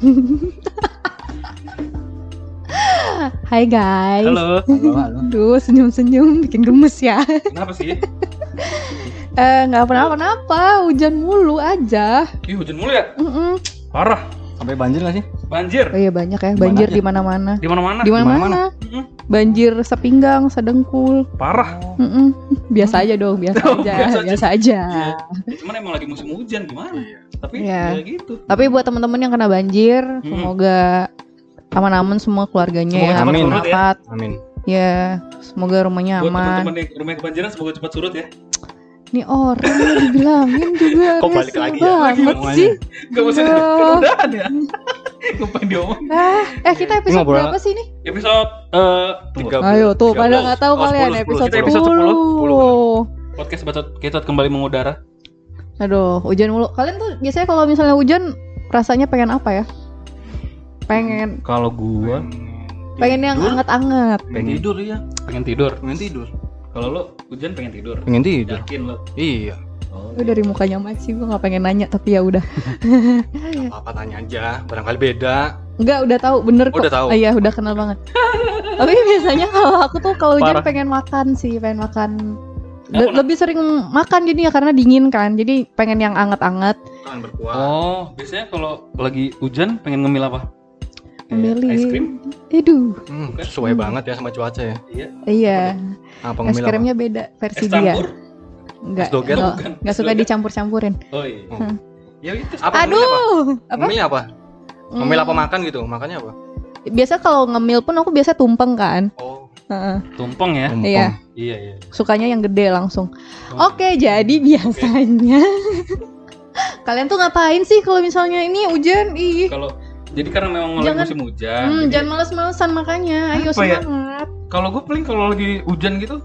Hai guys. Halo. Halo, halo. Aduh, senyum-senyum bikin gemes ya. Kenapa sih? Eh, nggak kenapa-napa, hujan mulu aja. Ih, hujan mulu ya? Mm-mm. Parah. Sampai banjir gak sih? Banjir. Oh iya banyak ya, Di mana banjir di mana-mana. Di mana-mana. Di mana-mana. Mm-mm. Banjir sepinggang, sedengkul. Parah. Mm-mm. Biasa aja dong, biasa Oh, aja, biasa biasa, aja. aja. Iya. Cuman emang lagi musim hujan gimana? Tapi Iya. ya gitu. Tapi buat teman-teman yang kena banjir, Mm. semoga aman-aman semua keluarganya Semoga ya. ya. selamat. Amin. Ya, semoga rumahnya Buat aman. teman-teman yang rumah kebanjiran semoga cepat surut ya. Nih orang dibilangin juga. Kok balik lagi ya? banget sih. Gak usah kemudahan ya. Ngapain diomong? Ah, eh kita episode ngobrol- berapa sih nih? Episode eh Tiga tunggu. Ayo tuh, 13. pada nggak tahu Oh, kalian 10, episode Kita 10. episode 10, 10. podcast bacot kecot kembali mengudara. Aduh, hujan mulu. Kalian tuh biasanya kalau misalnya hujan rasanya pengen apa ya? Pengen Kalau gua pengen yang anget-anget. pengen tidur ya. Pengen tidur. Pengen tidur. Kalau lo hujan pengen tidur. Pengen tidur. Yakin lo? Iya. Oh. Gue dari mukanya Mike sih gue gak pengen nanya tapi ya udah. Apa tanya aja, barangkali beda. Enggak, udah tahu bener Oh, kok. udah tahu. Ah, Iya, udah kenal banget. tapi biasanya kalau aku tuh kalau hujan pengen makan sih, pengen makan. Le- lebih sering makan jadinya karena dingin kan. Jadi pengen yang anget-anget. Berkuah. Oh, biasanya kalau lagi hujan pengen ngemil apa? Ngemil. Es krim? Aduh, Hmm, sesuai banget ya sama cuaca ya. Iya. iya. Apa Es ngemil apa? krimnya beda versi Es dia. Enggak. Es doger? Enggak, Bukan. enggak suka dicampur-campurin. Oh iya. Hmm. Ya itu. Apa apa? Aduh, apa? Ngemil apa? Ngemil apa Hmm, makan gitu? Makannya apa? Biasa kalau ngemil pun aku biasa tumpeng kan. Oh, Heeh. Tumpeng ya? tumpeng. Iya. Iya, iya. Sukanya yang gede langsung. Oh. Oke, jadi biasanya kalian tuh ngapain sih kalau misalnya ini hujan? Ih, Kalau jadi karena memang lagi Jangan- musim hujan. hmm, jadi jangan males-malesan makanya. Ayo Apa ya? semangat. Kalau gue paling kalau lagi hujan gitu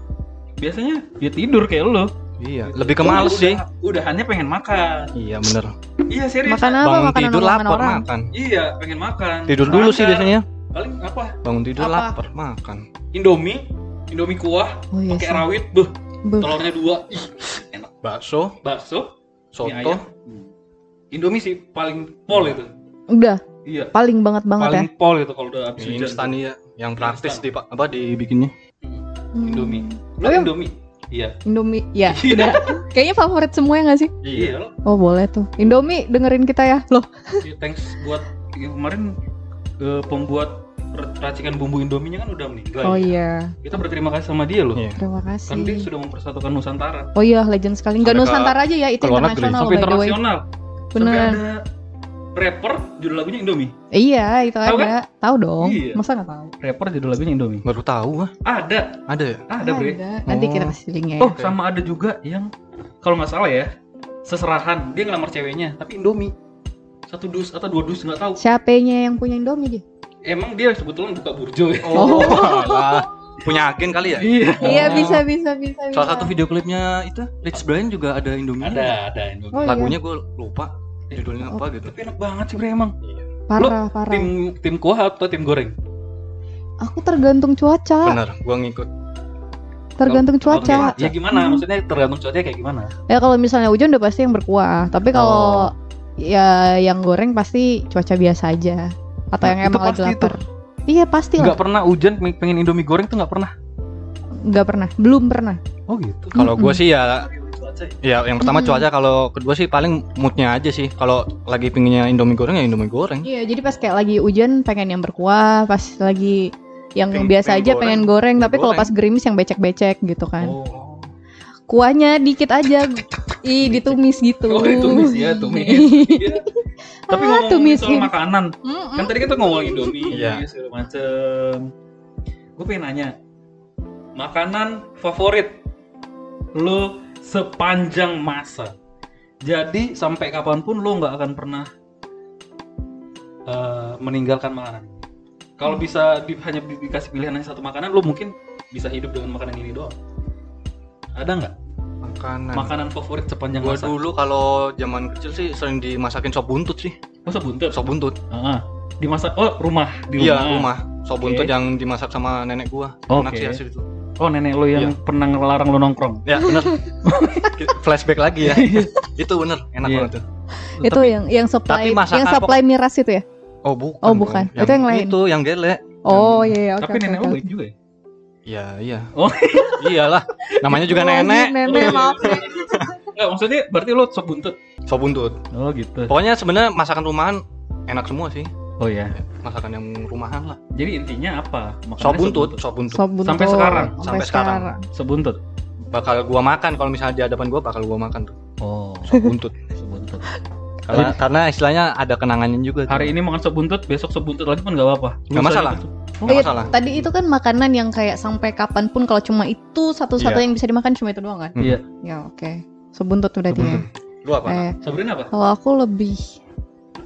biasanya ya tidur kayak lo. Iya, lebih ke males udah- sih. Udahannya pengen makan. Iya, bener. Iya serius. Makan apa? Bangun Makanan tidur lapar orang. makan. Iya pengen makan. Tidur dulu sih Serangga. biasanya. Paling apa? Bangun tidur Apa? lapar makan. Indomie, Indomie kuah, Oh iya. pakai sih. rawit, beh, Beuh. telurnya dua, ih, enak. Bakso, Bakso, soto. ayam. Hmm. Indomie sih paling pol itu. Udah Iya. paling banget banget paling ya. pol itu kalau udah habis hujan. instan ya, yang praktis di apa dibikinnya. Hmm. Indomie. Lo Indomie? Iya. Indomie, ya Iya. udah. Kayaknya favorit semua ya nggak sih? Iya lo. Oh boleh tuh. Indomie dengerin kita ya. Loh, Iya, Thanks buat ya, kemarin eh, pembuat racikan bumbu Indominya kan udah meninggal. oh ya. iya. Kita berterima kasih sama dia loh. Iya. Terima Kan dia kasih. sudah mempersatukan Nusantara. Oh iya, legend sekali. Enggak Sampai ke Nusantara aja ya, itu internasional Sampai by the way. internasional. Sampai Bener. ada rapper judul lagunya Indomie. Iya, itu Tahu ada. Tahu dong. Iya. Masa nggak tahu? Rapper judul lagunya Indomie. Baru tahu ah. Ada, Ada ya? ada bre. Nanti Oh. kita kasih linknya. Oh, ya. sama ada juga yang kalau nggak salah ya, seserahan dia ngelamar ceweknya, tapi Indomie. Satu dus atau dua dus nggak tahu. Siapanya yang punya Indomie dia? Emang dia sebetulnya buka burjo ya. Oh. alah. Punya agen kali ya? Iya. Iya bisa bisa bisa. Salah bisa. satu video klipnya itu Rich Brian juga ada Indomie. Ada, ada Indomie. Oh, iya. Lagunya gue lupa judulnya apa gitu. Tapi enak banget sih bre emang. Parah parah. Tim tim kuah atau tim goreng? Aku tergantung cuaca. Bener, gue ngikut. Tergantung Kalau- cuaca. Ya gimana? Hmm. Maksudnya tergantung cuaca kayak gimana? Ya kalau misalnya hujan udah pasti yang berkuah. Tapi kalau ya yang goreng pasti cuaca biasa aja. Atau Nah, yang emang lagi lapar. Iya pasti lah. Nggak pernah hujan pengen Indomie goreng tuh nggak pernah. Nggak pernah. Belum pernah. Oh gitu. Kalau gue Mm-mm. sih ya Cuaca Ya, ya? yang pertama Mm. cuaca, kalau kedua sih paling moodnya aja sih. Kalau lagi pinginnya Indomie goreng ya Indomie goreng. Iya, jadi pas kayak lagi hujan pengen yang berkuah, pas lagi yang Pengen- biasa pengen aja goreng, pengen goreng, tapi kalau pas gerimis yang becek-becek gitu kan. Oh. Kuahnya dikit aja. Ih, ditumis gitu. Oh, tumis ya, tumis. Iya. Tapi Ah, ngomong tumis soal makanan, Mm-mm. kan tadi kita ngomongin Indomie, Iya. segala macem. Gue pengen nanya, makanan favorit lo sepanjang masa. Jadi sampai kapan pun lo nggak akan pernah eh, meninggalkan makanan. Kalau bisa di- hanya di- dikasih pilihan hanya satu makanan, lo mungkin bisa hidup dengan makanan ini doang. Ada nggak Makanan. makanan favorit sepanjang Gue masa? dulu kalau zaman kecil sih sering dimasakin sop buntut sih. Masa buntut? Sop buntut. Ah, dimasak oh rumah di rumah. Iya, rumah. Sop Oke. buntut yang dimasak sama nenek gua. Oke. Enak sih hasil itu. Oh nenek lo yang Iya. pernah ngelarang lo nongkrong. Ya, bener. Flashback lagi ya. itu bener, enak Iya. banget tuh. itu yang yang supply tapi yang supply miras itu ya. Oh bukan. Oh, bukan. Itu yang lain. Itu yang gele. Oh iya iya oke. Tapi oke, nenek lu oke. baik juga ya. Iya iya. Oh. Iyalah. Namanya juga Oh, nenek. Nenek maaf. Enggak, maksudnya berarti lu sop buntut. Sop buntut. Oh gitu. Pokoknya sebenarnya masakan rumahan enak semua sih. Oh ya. Masakan yang rumahan lah. Jadi intinya apa? Sop buntut, sop buntut. Sop buntut. Sampai sekarang? Sampai Sampai sekarang. sekarang. Sop buntut. Bakal gua makan kalau misalnya di hadapan gua bakal gua makan tuh. Oh, Sop buntut. sop buntut. karena karena istilahnya ada kenangannya juga. tuh. Hari ini makan sop buntut, besok sop buntut lagi pun nggak apa-apa. Nggak Lusa masalah. gitu. Nggak Iya, masalah. Tadi itu kan makanan yang kayak sampai kapan pun kalau cuma itu satu-satu Iya. yang bisa dimakan cuma itu doang kan? Hmm. Iya. Ya oke. Sop buntut berarti ya. buntut. Lu apa? Eh, Sabrina apa? kalau aku lebih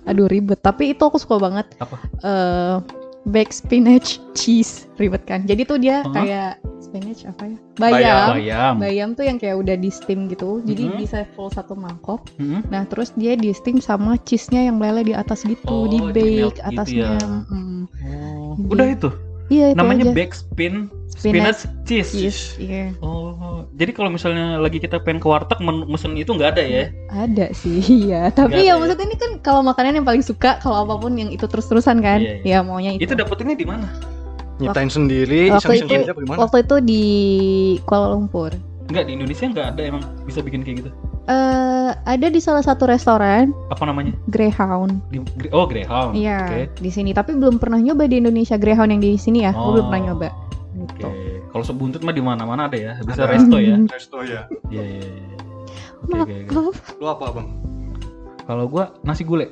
aduh ribet, tapi itu aku suka banget. Apa? Eh baked spinach cheese ribet kan. Jadi tuh dia Hah? kayak spinach apa ya? Bayam. Bayam. Bayam. Tuh yang kayak udah di steam gitu. Jadi Mhm. bisa full satu mangkok. Hmm? Nah, terus dia di steam sama cheese-nya yang meleleh di atas gitu, Oh, di bake gitu atasnya. ya. Mm. Oh, Jadi- udah itu. Iya, itu Namanya aja. baked spin Spinach spinach cheese. cheese. Iya. Oh, jadi kalau misalnya lagi kita pengen ke warteg mesen itu nggak ada ya? Ada sih, iya. Tapi ya ya? maksudnya ini kan kalau makanan yang paling suka kalau apa pun yang itu terus-terusan kan, Iya, ya maunya itu. Itu dapetinnya di mana? Nyiptain sendiri, waktu itu sendiri waktu itu di Kuala Lumpur. Enggak di Indonesia nggak ada emang bisa bikin kayak gitu. Eh ada di salah satu restoran Apa namanya? Greyhound. Di, oh Greyhound. Iya, Oke. di sini tapi belum pernah nyoba di Indonesia Greyhound yang di sini ya. Aku belum pernah Oh, nyoba. Oke. Gitu. Kalau sop buntut mah di mana-mana ada ya. Bisa Ada. resto ya. Resto ya. Iya iya. iya. Maaf. Lu apa bang? Kalau gua nasi gulai.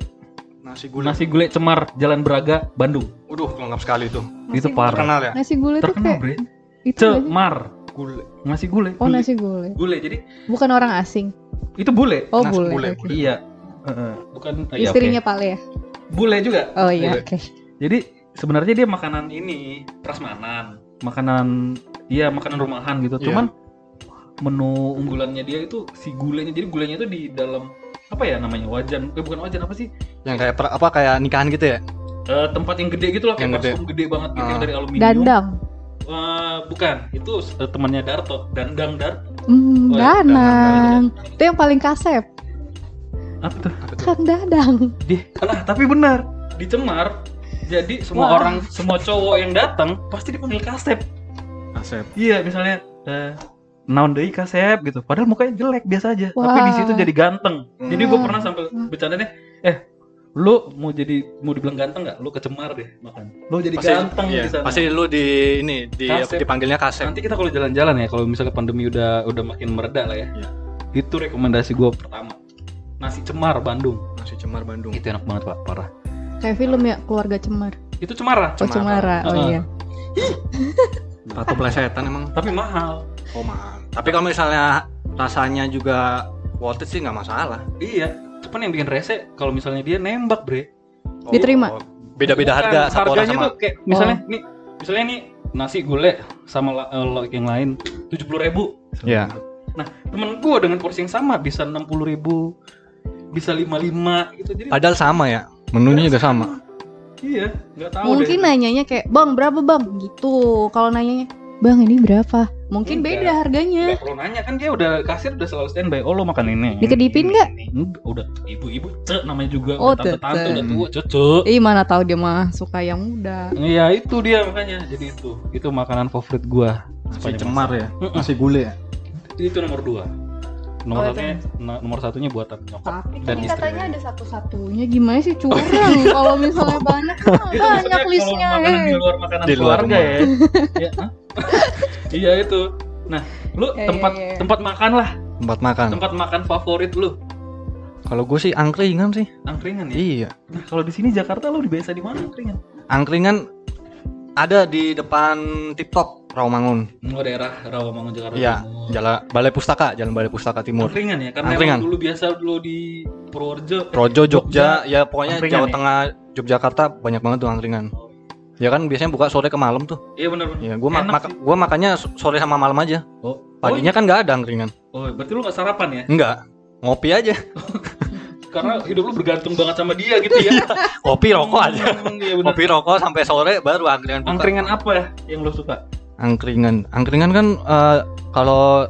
Nasi gulai. Nasi gulai Cemar Jalan Braga Bandung. Waduh, lengkap sekali tuh. Itu Nasi parah. Terkenal ya? Nasi gulai Terkenal kayak bre. itu? Cemar. Gulai. Nasi gulai. Oh, nasi gulai. Gulai. Jadi Bukan orang asing. itu bule. Oh, Nasi bule. bule. Iya. Heeh. Bukan. ah, iya, Istrinya oke. Pale ya? Bule juga. Oh iya, oke. Jadi sebenarnya dia makanan ini prasmanan, makanan iya makanan rumahan gitu. Iya. Cuman menu unggulannya dia itu si gulanya. Jadi gulanya itu di dalam apa ya namanya wajan? Eh bukan wajan apa sih? Yang kayak per- apa kayak nikahan gitu ya? Eh, tempat yang gede gitu lah kayak Yang gede. gede banget gitu yang Ah. dari aluminium. Dandang. Eh, bukan, itu eh, temannya Darto, Dandang Dar. Hmm, Oh, ya, Danang. Itu yang paling kasep. Apa tuh? Kang Dadang. Di, nah, tapi benar di Cemar. Jadi semua Wah. orang, semua cowok yang datang pasti dipanggil kasep. Asep. Iya, misalnya eh naon deui kasep gitu. Padahal mukanya jelek biasa aja, tapi di Wah. situ jadi ganteng. Jadi gue Hmm. pernah sampai bercandanya, eh lu mau jadi mau dibilang ganteng nggak? Lu ke Cemar deh makan. Lu jadi ganteng iya. di sana. Pasti lu di ini di Kasep. dipanggilnya kasep. Nanti kita kalau jalan-jalan ya, kalau misalnya pandemi udah udah makin mereda lah ya. Iya. Itu rekomendasi gue pertama. Nasi Cemar Bandung. Nasi Cemar Bandung. Itu enak banget pak, parah. Kayak film ya, keluarga Cemar. Itu Cemara, Oh, Cemara. Oh Heeh. iya. Atau plesetan emang. tapi mahal. Oh mahal. Tapi kalau misalnya rasanya juga worth it sih nggak masalah. Iya. Cuman yang bikin rese kalau misalnya dia nembak bre. Oh, Diterima? oh, Beda-beda Bukan, harga satu orang harganya sama. tuh kayak misalnya nih misalnya nih nasi gulai sama lauk yang lain tujuh puluh ribu Iya. nah temen gua dengan porsi yang sama bisa enam puluh ribu bisa lima lima gitu jadi Padahal sama ya. Menunya juga sama. iya nggak tahu Mungkin deh nanyanya kayak, "Bang, berapa, Bang?" gitu. Kalau nanyanya, "Bang, ini berapa?" Mungkin Enggak. beda harganya. Nggak perlu nanya kan dia udah kasir udah selalu standby oh lo makan ini Dikedipin nggak? Enggak, udah ibu-ibu cek namanya juga Oh, udah tante tante udah tua cucu Ih, mana tahu dia mah suka yang muda. Iya itu dia makanya jadi itu itu makanan favorit gua Nasi Sepanjang Cemar ya. Nasi gulai ya. itu nomor dua nomor Oh, satunya nomor satunya buatan nyokap Tapi dan kan istri katanya ada satu-satunya gimana sih curang kalau misalnya banyak itu banyak listnya makanan di eh. luar makanan Di luar keluarga rumah. ya Iya, iya itu nah lu Ya, tempat ya, ya. tempat makan lah Tempat makan. tempat makan favorit lu Kalau gue sih angkringan sih. angkringan ya Iya. nah kalau di sini Jakarta lu biasa di mana angkringan Angkringan ada di depan TikTok Rawamangun. oh daerah Rawamangun Jakarta Iya. Jalan Balai Pustaka, Jalan Balai Pustaka Timur. angkringan ya karena Angkringan. dulu biasa lu di Purworejo Projo, Jogja, ya pokoknya Jawa ya? Tengah, Yogyakarta banyak banget tuh angkringan. Ya kan biasanya buka sore ke malam tuh. iya benar benar Ya gua ma- sih. gua makannya sore sama malam aja. oh Paginya kan nggak ada angkringan. oh, oh berarti lu nggak sarapan ya Enggak. Ngopi aja. karena hidup lu bergantung banget sama dia gitu ya Kopi rokok aja. Hmm, iya benar. Kopi rokok sampai sore baru angkringan buka. Angkringan apa ya yang lu suka? Angkringan. Angkringan kan eh, kalau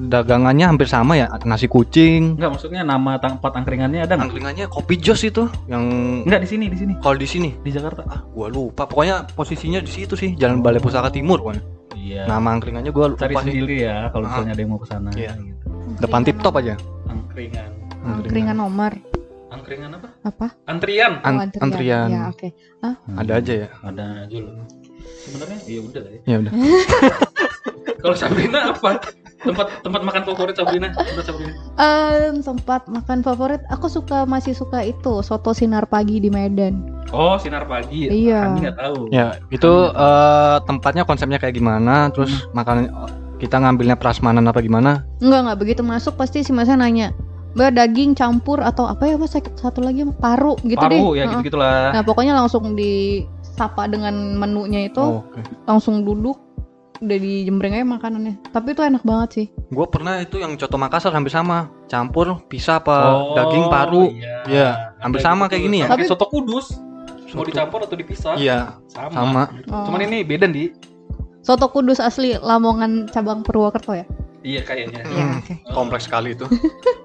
dagangannya hampir sama ya, nasi kucing. Enggak, maksudnya nama tempat angkringannya ada nggak? Angkringannya kopi jos itu yang Enggak di sini, di sini. kalau di sini Di Jakarta. ah gua lupa pokoknya posisinya di situ sih Jalan Balai Pusaka Timur pokoknya. Iya. Nama angkringannya gua Cari lupa sih. sendiri ya kalau Ah. misalnya ada yang mau ke sana Iya. gitu. Depan tip top aja. Angkringan. Angkringan nomor Angkringan apa? apa? Antrian. Oh, An- antrian. Ya, oke. Ada aja ya. Ada aja loh. Sebenarnya ya udah lah ya. Ya udah. Kalau Sabrina apa? Tempat tempat makan favorit Sabrina? Tempat Sabrina. Em, tempat makan favorit aku suka masih suka itu soto sinar pagi di Medan. Oh, sinar pagi. Iya. Andi nggak tahu. Ya, itu eh, tempatnya konsepnya kayak gimana, terus makanan kita ngambilnya prasmanan apa gimana? Enggak enggak begitu masuk pasti si masnya nanya, "Mbak daging campur atau apa ya Mas satu lagi paru gitu deh." Paru ya Heeh. gitu-gitulah. Nah, pokoknya langsung disapa dengan menunya itu, Oh, oke. langsung duduk udah dijembreng aja makanannya. Tapi itu enak banget sih. Gue pernah itu yang coto Makassar hampir sama, campur pisah apa daging paru. Iya. Iya, hampir sama gitu kayak gini ya. Tapi- soto kudus. Mau Soto- dicampur atau dipisah? Iya, Sama. sama. Oh. Cuman ini beda di. Soto Kudus asli Lamongan cabang Purwokerto ya? Iya kayaknya. Iya, Hmm, oke. Kompleks sekali itu.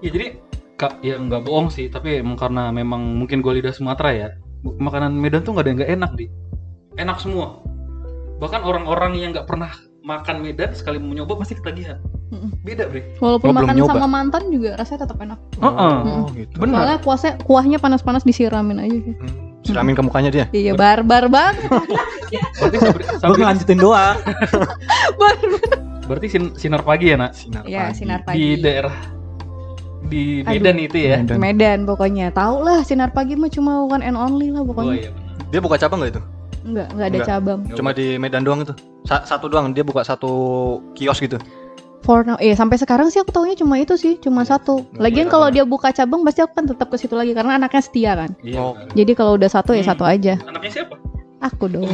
Iya jadi kak ya nggak bohong sih tapi emang karena memang mungkin gue lidah Sumatera ya makanan Medan tuh nggak ada yang nggak enak di enak semua bahkan orang-orang yang nggak pernah makan Medan sekali mau nyoba pasti ketagihan beda bre Walaupun Oh, belum makan sama mantan juga rasanya tetap enak. Oh, gitu. benar Soalnya kuahnya, kuahnya panas-panas disiramin aja sih. Hmm, Siramin ke mukanya dia. Iya, barbar banget. berarti Sabrina- ngelanjutin doang. berarti sin- sinar pagi ya nak Sinar Iya, pagi. sinar di pagi. daerah di Aduh. Medan itu ya Medan. Medan pokoknya. Tahu lah sinar pagi mah cuma one and only lah oh pokoknya. iya benar Dia buka cabang gak itu? Enggak, enggak ada Enggak. cabang. Cuma di Medan doang itu. Sa- satu doang dia buka satu kios gitu. For now, eh sampai sekarang sih aku taunya cuma itu sih, cuma satu. Lagian iya, kalau iya. dia buka cabang pasti aku kan tetap ke situ lagi karena anaknya setia kan. iya Oh. Jadi kalau udah satu ya Hmm. satu aja. anaknya siapa Aku dong.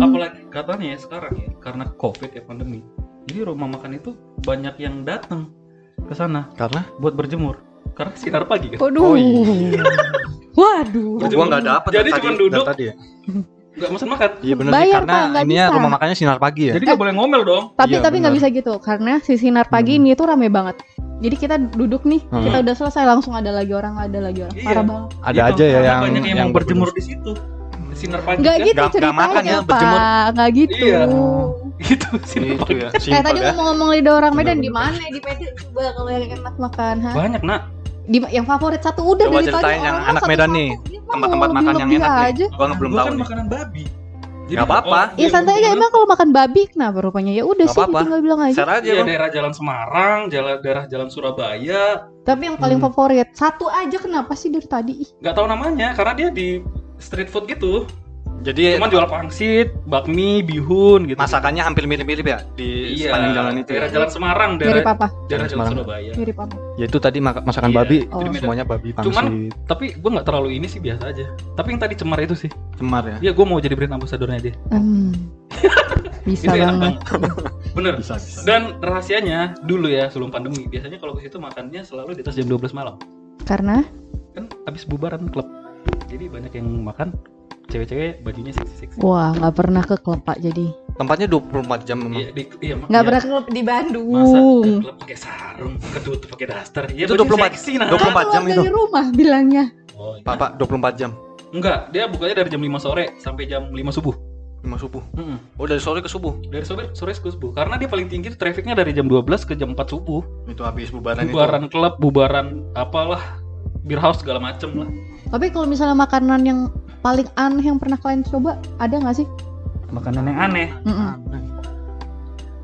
apalagi katanya ya sekarang ya karena covid ya pandemi jadi rumah makan itu banyak yang datang ke sana Karena buat berjemur karena sinar pagi kan Waduh. Oh, iya. Waduh. Gua nggak dapet Jadi tadi- duduk. tadi ya. nggak mesen makan Iya benar sih Bayar, karena Pak, nggak ininya bisa. rumah makannya sinar pagi ya. jadi nggak boleh ngomel dong Tapi Iya, tapi nggak bisa gitu karena si sinar pagi Hmm. ini tuh rame banget. Jadi kita duduk nih, Hmm. kita udah selesai langsung ada lagi orang, ada lagi orang. Iya. Parah banget. Ada Gitu, aja ya yang banyak yang, yang berjemur di situ sinar pagi Nggak kan gitu Nggak- nggak ceritanya, makan ya, berjemur. Pak. Nggak gitu. Iya. gitu sinar Itu pagi ya, Eh simpel tadi ya. ngomong-ngomong lidah orang Medan di mana? Di Medan coba kalau yang enak makan, ha? banyak nak Di yang favorit satu udah Coba dari tadi ceritain yang anak. Medan nih. Tempat-tempat makan yang enak nih. aja. Gua belum tahu kan nih. makanan babi Nggak apa-apa. oh, Ya santai aja emang kalau makan babi kenapa rupanya? Ya udah sih apa-apa. tinggal bilang aja. Share aja Iya bang. daerah Jalan Semarang, jalan daerah Jalan Surabaya, Tapi yang paling Hmm. favorit satu aja kenapa sih dari tadi? Ih, nggak tahu namanya karena dia di street food gitu. Jadi Cuman jual pangsit, bakmi, bihun gitu. masakannya hampir mirip-mirip ya di iya, sepanjang jalan itu. Daerah Ya. Jalan Semarang, Mirip daerah apa? daerah Jalan Jalan Semarang. Surabaya. Mirip apa? Ya itu tadi mak- masakan Iya, babi, Oh. semuanya babi pangsit. Cuman- Tapi gue nggak terlalu ini sih biasa aja. Tapi yang tadi cemar itu sih. cemar ya. Iya, gue mau jadi brand ambassadornya dia. Hmm. Bisa Itu enak banget. Bener. Bisa bisa. Dan rahasianya dulu ya sebelum pandemi biasanya kalau ke situ makannya selalu di atas jam 12 malam. Karena Kan habis bubaran klub. Jadi banyak yang makan cewek-cewek bajunya seksi-seksi. wah nggak pernah ke klub pak jadi Tempatnya 24 jam memang. Iya, di, iya, mak- nggak iya. pernah ke klub di Bandung. Masa ke klub pakai sarung, ketutup pakai daster. Ya, Itu bajunya 24 seksi, nah. 24 Kan jam itu. dari rumah bilangnya. Oh, iya. Pak, Pak, 24 jam. Enggak, dia bukanya dari jam 5 sore sampai jam 5 subuh. 5 subuh. Mm-mm. Oh, dari sore ke subuh. Dari sore sore ke subuh. Karena dia paling tinggi tuh trafficnya dari jam 12 ke jam 4 subuh. Itu habis bubaran, Bubaran klub, bubaran apalah, beer house segala macem lah. Tapi kalau misalnya makanan yang paling aneh yang pernah kalian coba ada nggak sih? Makanan yang aneh, Mm-mm.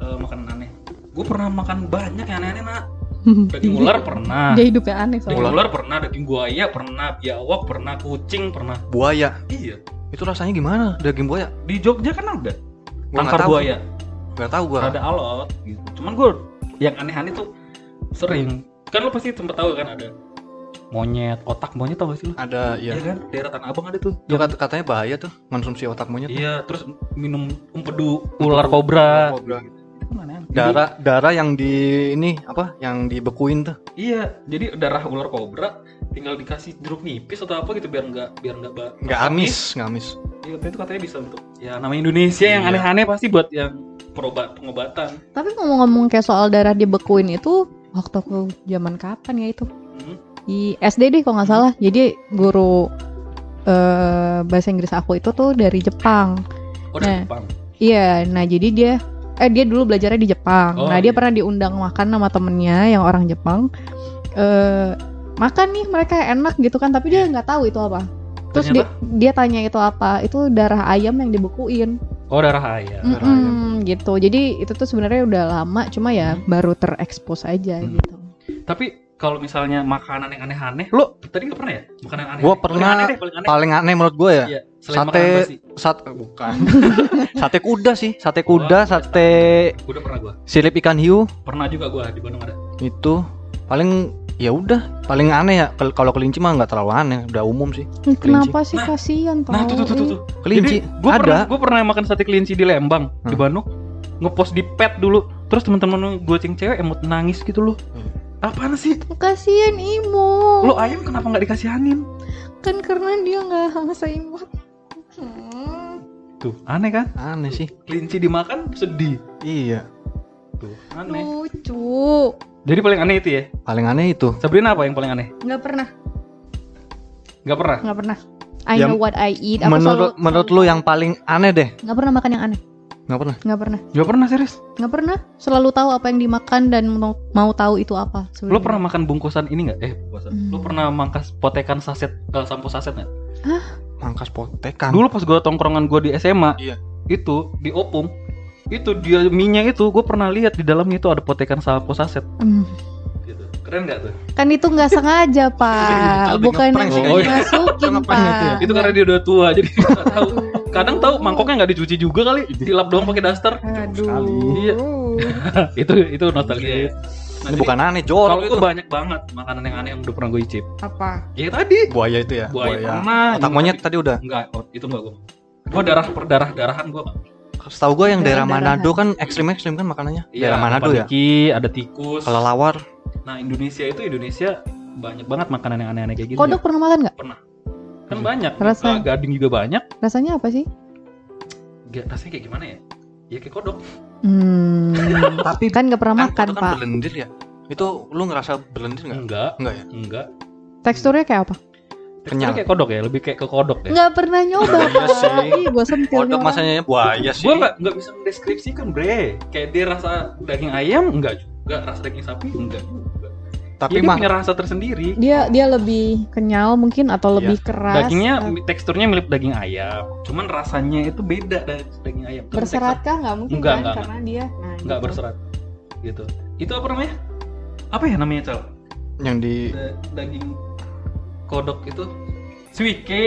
Eh, makanan aneh. Gue pernah makan banyak yang aneh-aneh, nak. Daging ular pernah. Dia hidupnya aneh Daging soalnya. ular pernah, daging buaya pernah, biawak pernah, kucing pernah. Buaya. Iya. Itu rasanya gimana? Daging buaya? Di Jogja kan ada. Nggak Tangkar buaya. Gak tahu gua. Ada alot gitu. Cuman gue yang aneh-aneh tuh sering. Kan lo pasti tempat tahu kan ada monyet, otak monyet tau gak sih lo? Ada Iya ya. kan? Daerah Tanah Abang ada tuh. Itu kat- katanya bahaya tuh konsumsi otak monyet. Iya, terus minum empedu ular kobra. Aneh-aneh. Darah darah yang di ini apa? Yang dibekuin tuh. Iya, jadi darah ular kobra tinggal dikasih jeruk nipis atau apa gitu biar nggak biar nggak Nggak amis, nggak amis. Iya, itu katanya bisa untuk ya namanya Indonesia yang Iya. aneh-aneh pasti buat yang perobat pengobatan. Tapi ngomong-ngomong kayak soal darah dibekuin itu waktu aku zaman kapan ya itu? Hmm. Di SD deh kalau nggak salah. Jadi guru eh, bahasa Inggris aku itu tuh dari Jepang. Oh, dari Nah. Jepang. Iya, nah jadi dia eh dia dulu belajarnya di Jepang. Oh, nah, dia iya. pernah diundang makan sama temennya yang orang Jepang. Eh makan nih mereka enak gitu kan, tapi dia nggak tahu itu apa. Terus dia, Ternyata? dia tanya itu apa? Itu darah ayam yang dibekuin. Oh, darah ayam. Darah Mm-mm, gitu. Jadi itu tuh sebenarnya udah lama, cuma ya Hmm. baru terekspos aja Hmm. gitu. Tapi kalau misalnya makanan yang aneh-aneh, lo tadi nggak pernah ya? Makanan aneh. Gua Paling pernah. aneh deh, paling aneh. Paling aneh menurut gue ya. Iya, Sate- makanan basi. Sat bukan. sate kuda sih, sate kuda, Oh, sate udah pernah gua. silip ikan hiu Pernah juga gua di Bandung ada. itu paling ya udah paling aneh ya kalau kelinci mah nggak terlalu aneh udah umum sih Ih, Kenapa sih Nah, kasihan tau? Nah, tuh tuh tuh tuh. tuh. kelinci Jadi, gua ada pernah gua pernah makan sate kelinci di Lembang, di Hmm. Bandung. Ngepost di pet dulu. Terus teman-teman gue ceng cewek emot nangis gitu loh. Hmm. Apaan sih? Kasihan Imo. Lo ayam kenapa nggak dikasihanin? Kan karena dia nggak seimut. Hmm. Tuh, aneh kan? aneh sih Kelinci dimakan sedih. iya Tuh, aneh. Lucu. Jadi paling aneh itu ya. paling aneh itu Sabrina apa yang paling aneh? Nggak pernah, Nggak pernah. nggak pernah. I Ya, know what I eat. Aku menurut selalu- menurut lu yang paling aneh deh nggak pernah makan yang aneh. Nggak pernah Nggak pernah. Nggak pernah serius. Nggak pernah. Selalu tahu apa yang dimakan dan mau, mau tahu itu apa. Lo sebenarnya. pernah makan bungkusan ini nggak? Eh, bungkusan. Hmm. Lo pernah mangkas potekan saset, eh, sampo saset nggak? mangkas potekan Dulu pas gua tongkrongan gua di SMA, Iya. itu di Opung, itu dia minyak itu gue pernah lihat di dalamnya itu ada potekan sampo saset. Hmm. Gitu. Keren nggak tuh? Kan itu nggak sengaja, Pak. Bukan yang kayaknya. dimasukin, Pak. itu ya? Itu karena dia udah tua jadi nggak tahu. Kadang tahu mangkoknya nggak dicuci juga kali, dilap doang pakai daster. Aduh. Iya. itu itu nostalgia. Nah, ini jadi bukan aneh kalau jorok itu banyak banget makanan yang aneh yang udah pernah gue icip. Apa? Ya tadi. buaya itu ya Buaya, pernah. otak monyet tadi- udah Enggak, oh, itu enggak gue. Gue darah perdarah darahan gue. setahu gue yang daerah Darah-darahan. Manado kan ekstrim ekstrim kan makanannya Iya, daerah Manado ya Paniki, ada tikus. kelelawar Nah Indonesia itu Indonesia banyak banget makanan yang aneh-aneh kayak gitu. Kodok pernah makan nggak? Kan banyak. Rasa- gading juga banyak. Rasanya apa sih? Gak, rasanya kayak gimana ya? Ya kayak kodok. Hmm. tapi kan nggak pernah makan, itu kan Pak. belendir ya itu lu ngerasa belendir nggak Enggak, enggak ya enggak. Teksturnya kayak apa? Teksturnya Kenyal. kayak kodok ya, lebih kayak ke kodok ya. Nggak pernah nyoba, Iya sih. Ih, gua sentil kodok masanya buaya sih Gue nggak nggak bisa mendeskripsikan bre. Kayak dia rasa daging ayam enggak juga, rasa daging sapi enggak juga. Tapi dia mah punya rasa tersendiri. Dia dia lebih kenyal mungkin atau Iya. lebih keras. Dagingnya Eh, teksturnya mirip daging ayam, cuman rasanya itu beda dari daging ayam. Cuman berserat kah nggak mungkin Enggak, kan enggak, karena dia nah, tekstur- Enggak gitu. berserat. Gitu. Itu apa namanya? Apa ya namanya, Cal? yang di Da- daging kodok itu suike.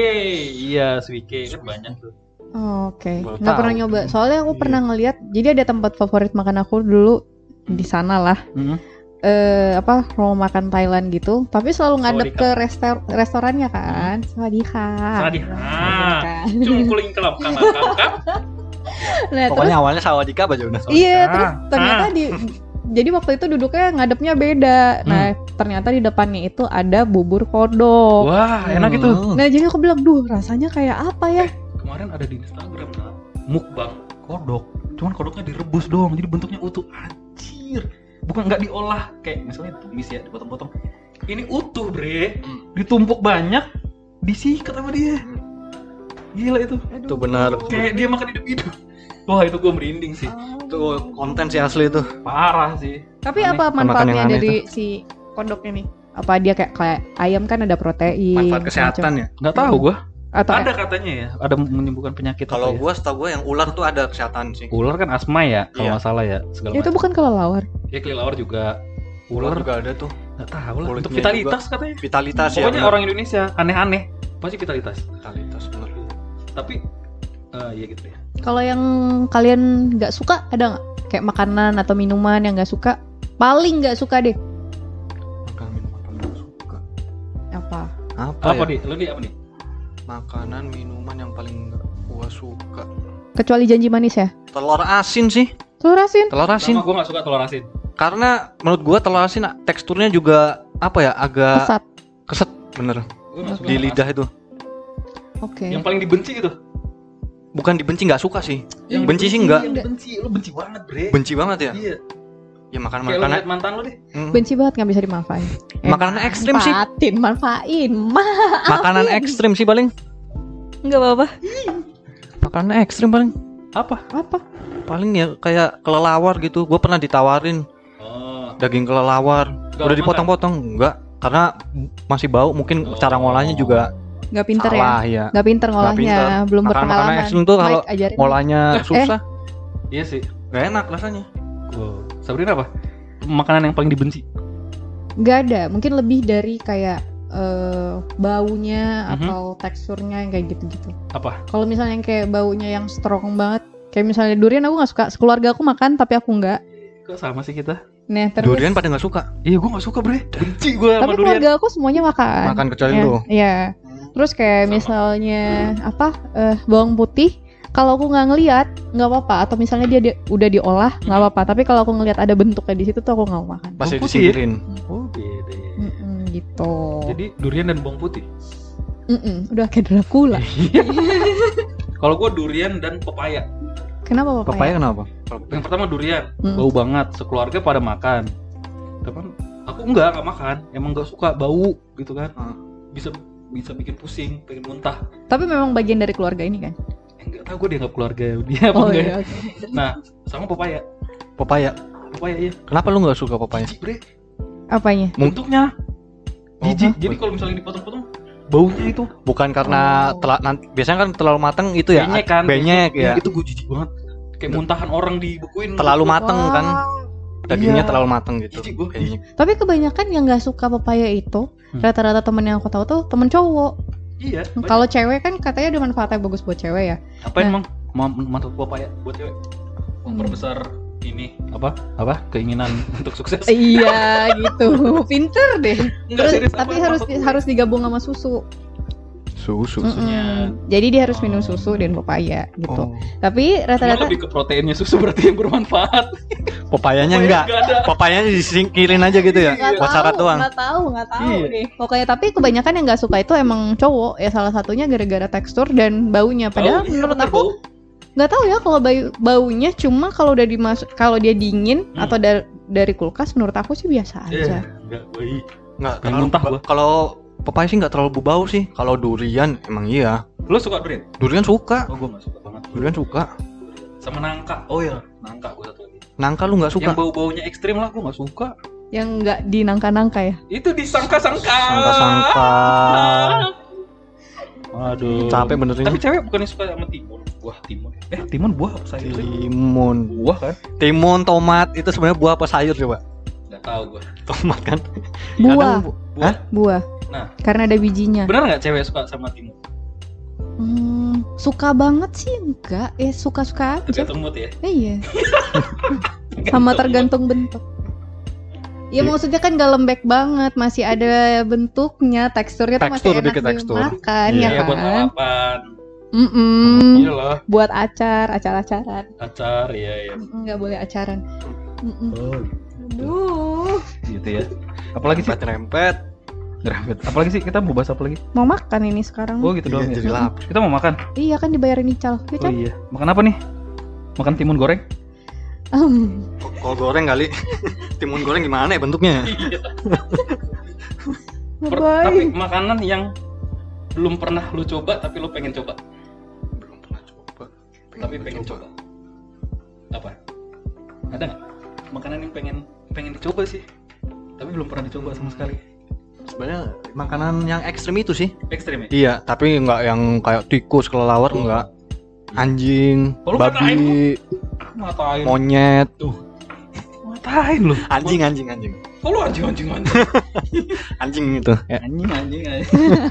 Iya, suike kan banyak tuh. Oh, Oke, Baru nggak tahu. pernah nyoba. Soalnya aku Iya. pernah ngeliat. Jadi ada tempat favorit makan aku dulu di sana lah. Mhm. Eh apa rumah makan Thailand gitu. Tapi selalu ngadep ke restor restorannya kan. Sawadika. Sawadika. Sawadika. Cuma kuling kelap kang. Nah, terus pokoknya awalnya sawadika aja udah Iya, Ah, terus ternyata ah. di jadi waktu itu duduknya ngadepnya beda. Nah, ternyata di depannya itu ada bubur kodok. Wah, enak itu. Hmm. Nah, jadi aku bilang, "Duh, rasanya kayak apa ya?" Kemarin ada di Instagram nah, mukbang kodok. Cuman kodoknya direbus doang, jadi bentuknya utuh. Anjir. Bukan nggak diolah kayak misalnya tumis ya, dipotong-potong. Ini utuh, Bre. Hmm. Ditumpuk banyak, disikat sama dia. Gila itu. itu benar Kayak dia makan hidup-hidup. Wah, itu gue merinding sih. itu konten sih asli itu Parah sih. Tapi Aneh. apa manfaatnya dari si kodok ini? Apa dia kayak kayak ayam kan ada protein. manfaat kesehatan ya Nggak tahu gua. Atau Ada katanya ya, ada menyembuhkan penyakit kalau apa ya? gua setahu gua yang ular tuh ada kesehatan sih ular kan asma ya, kalau Iya. nggak salah ya, segala itu macam. bukan kelelawar. Ya kelelawar juga. ular juga ada tuh nggak tahu lah. Untuk vitalitas katanya. vitalitas ya Pokoknya orang Indonesia aneh-aneh pasti vitalitas. vitalitas benar Tapi eh ya gitu ya. Kalau yang kalian nggak suka ada nggak? Kayak makanan atau minuman yang nggak suka? Paling nggak suka deh. makanan minuman paling gua suka Apa? apa, Apa ya nih? Lu nih apa nih? makanan minuman yang paling nggak gua suka Kecuali janji manis ya? telur asin sih Telur asin? telur asin gue nggak suka telur asin. karena menurut gua telur asin teksturnya juga apa ya agak Kesat. keset bener Gue nggak di lidah asin. itu Oke. Yang paling dibenci itu. bukan dibenci nggak suka sih. Yang benci sih enggak. Yang benci, lu benci banget, Bre. Benci banget ya. Iya. Ya makan Kayak makanan liat mantan lu deh. hmm, benci banget nggak bisa dimanfaatin Eh, Makanan ekstrim sih. manfaatin manfaatin makanan ekstrim sih paling. nggak apa-apa Makanan ekstrim paling. Apa? apa Paling ya kayak kelelawar gitu. Gue pernah ditawarin Oh. daging kelelawar. Nggak Udah dipotong-potong enggak karena masih bau mungkin Oh. cara ngolahnya juga nggak pinter ya salah ya. nggak pinter ngolahnya pinter. belum Makanan- makanan berpengalaman ekstrim tuh kalau. Ngolahnya susah, Iya sih. gak enak rasanya. Wow. Sabrina apa? Makanan yang paling dibenci. nggak ada mungkin lebih dari kayak eh, baunya Mhm. atau teksturnya yang kayak gitu-gitu Apa? kalau misalnya yang kayak baunya yang strong banget kayak misalnya durian aku nggak suka sekeluarga aku makan tapi aku nggak Kok sama sih kita? nah terus Durian pada nggak suka. Iya, gua gak suka, Bre. Benci gua tapi sama durian. keluarga aku semuanya makan Makan kecuali Ya, lu. Iya. Terus kayak Sama. misalnya apa eh, bawang putih, kalau aku nggak ngeliat nggak apa-apa. Atau misalnya dia di- udah diolah nggak apa-apa. Tapi kalau aku ngeliat ada bentuknya di situ tuh aku nggak mau makan. Pasti Bawang putih ya? disingkirin. Oh, beda. Mm-mm, gitu. Jadi durian dan bawang putih. Mm-mm, udah kayak Dracula. Kalau gua durian dan pepaya. Kenapa papaya? Pepaya kenapa? Yang pertama durian, Hmm. bau banget. Sekeluarga pada makan. Tapi aku enggak, enggak makan. Emang enggak suka bau gitu kan. Hmm. Bisa bisa bikin pusing, pengen muntah. Tapi memang bagian dari keluarga ini kan. Eh, enggak tahu gue dianggap keluarga dia apa Oh enggak. iya. ya. oke. Nah, sama pepaya. Pepaya. Pepaya iya. Kenapa lu nggak suka pepaya? Jijik, Bre. Apanya? Bentuknya Oh, jijik. apa? Jadi kalau misalnya dipotong-potong baunya itu Bukan karena Oh. tela- nanti, biasanya kan terlalu matang itu ya. benyek kan. Benyek Iya, ya. Itu gue jijik banget. Kayak muntahan orang dibekuin. Terlalu mateng kan. Dagingnya Iya. terlalu mateng gitu. Jijik gua. Benyek. Tapi kebanyakan yang nggak suka pepaya itu Hmm. rata-rata temen yang aku tahu tuh temen cowok. Iya. Kalau cewek kan katanya ada manfaatnya bagus buat cewek ya. apa Nah. emang ma- mantap pepaya buat cewek? Memperbesar ini apa? Apa? Keinginan untuk sukses. iya gitu. Pinter deh. Enggak Terus, serius tapi apa- harus apa- harus digabung sama susu. Susu. Susunya. Mm-mm. Jadi dia harus minum Oh. susu dan pepaya gitu. Oh. Tapi Cuma rata-rata lebih ke proteinnya susu berarti yang bermanfaat. Pepayanya Pepaya enggak. nggak ada. Papayanya disingkirin aja gitu ya. Buat syarat tahu, doang. nggak tahu, nggak tahu Iya. deh. Pokoknya tapi kebanyakan yang nggak suka itu emang cowok ya salah satunya gara-gara tekstur dan baunya. Padahal Bau, iya, menurut aku bau. Nggak tahu ya kalau bau baunya cuma kalau udah dimasuk kalau dia dingin Hmm. atau da- dari kulkas menurut aku sih biasa Iya, aja. enggak. Enggak Pengen terlalu muntah gua. Kalau pepaya sih enggak terlalu bau sih. Kalau durian emang iya. Lu suka durian? Durian suka. Oh, gua enggak suka banget. Durian suka. Sama nangka. Oh iya, nangka gua satu lagi. Nangka lu nggak suka. Yang bau-baunya ekstrim lah gua enggak suka. Yang nggak dinangka-nangka ya. Itu disangka-sangka. Sangka-sangka. Aduh. Capek bener Tapi ini. cewek bukannya suka sama timun? Buah timun. Eh, timun buah apa sayur sih? Timun. Buah kan? Timun, tomat itu sebenarnya buah apa sayur coba? Enggak tahu gua. Tomat kan. Buah, Kadang- Buah. Hah? buah. Nah. Karena ada bijinya. Benar nggak cewek suka sama timun? Hmm, suka banget sih enggak? Eh suka-suka aja. Tergantung mood ya. Eh, iya. Sama tergantung bentuk. Ya Iya. maksudnya kan gak lembek banget, masih ada bentuknya, teksturnya tuh Tekstur, masih enak tekstur. dimakan Iya, ya Iya, buat kan. lalapan. Mm-mm. Iya lah, Buat acar, acar-acaran. acar, iya iya. Mm-mm, Nggak boleh acaran. Mm-mm. Oh, Aduh, gitu ya. Apalagi sih? Rempet-rempet. Rambut. Apalagi sih? Kita mau bahas apa lagi? mau makan ini sekarang. Oh gitu Iya, doang ya. jadi lapar. Kita mau makan. Iya kan dibayarin Ical. Ya Oh kan? iya. Makan apa nih? Makan timun goreng? Em, Kol goreng kali. Timun goreng gimana ya bentuknya? Per- tapi makanan yang belum pernah lu coba tapi lu pengen coba. Belum pernah coba. Tapi pengen coba. Apa? Ada nggak? Makanan yang pengen pengen dicoba sih. Tapi belum pernah dicoba sama sekali. Sebenarnya makanan yang ekstrim itu sih. Ekstrim ya? Iya, tapi nggak yang kayak tikus, kelelawar Oh. enggak. Anjing, Oh, babi, Ngatain? monyet, Ngatain lu? anjing, anjing, anjing, Oh lu anjing anjing anjing. anjing itu. Ya, anjing anjing anjing.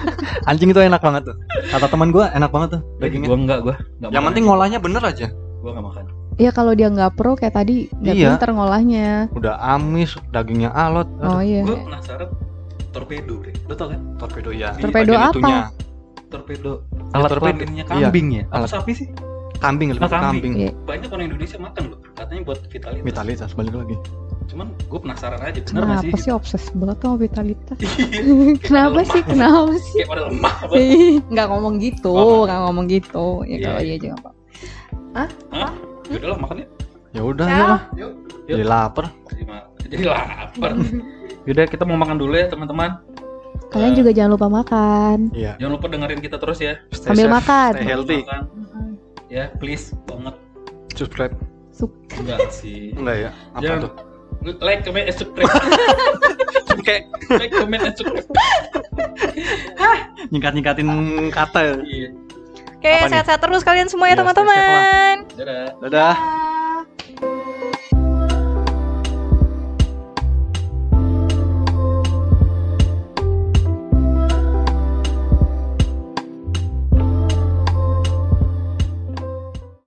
anjing itu enak banget tuh. Kata teman gua enak banget tuh dagingnya. Gua enggak gua. Enggak Yang penting ngolahnya bener aja. gua enggak makan. Ya kalau dia nggak pro kayak tadi nggak Iya. pinter ngolahnya. Udah amis, dagingnya alot. Oh iya. Gua penasaran torpedo deh. Lu tau kan? Torpedo ya. Torpedo apa? itunya. Torpedo Ya, alat torpedo. Iya. kambing ya? Apa Alat- sapi sih? Kambing lebih Ah, kambing. kambing. Iya. Banyak orang Indonesia makan loh. Katanya buat vitalitas. Vitalitas balik lagi. Cuman gue penasaran aja bener nggak Kenapa sih? sih obses banget sama vitalitas? Iya. Kenapa sih? Kenapa sih? Kayak pada lemah. apa? nggak ngomong gitu, Oh, nggak ngomong gitu. Ya Iya, kalau iya. iya juga apa. Hah? Hah? Yaudah lah makan ya. Ya udah Ya. ya lah. Yuk. Jadi lapar. Jadi, lapar. Yaudah kita mau makan dulu ya teman-teman. Kalian juga jangan lupa makan. Iya. Jangan lupa dengerin kita terus ya. Stay Sambil safe, makan. Stay healthy. Makan. Ya please banget. Subscribe. Enggak sih. Enggak ya? Apa Jangan. tuh? Like, comment, and subscribe. Kayak like, comment, and subscribe. nyingkat-nyingkatin kata. Iya. Oke, sehat-sehat terus kalian semua ya Iya, teman-teman. Dadah. Dadah.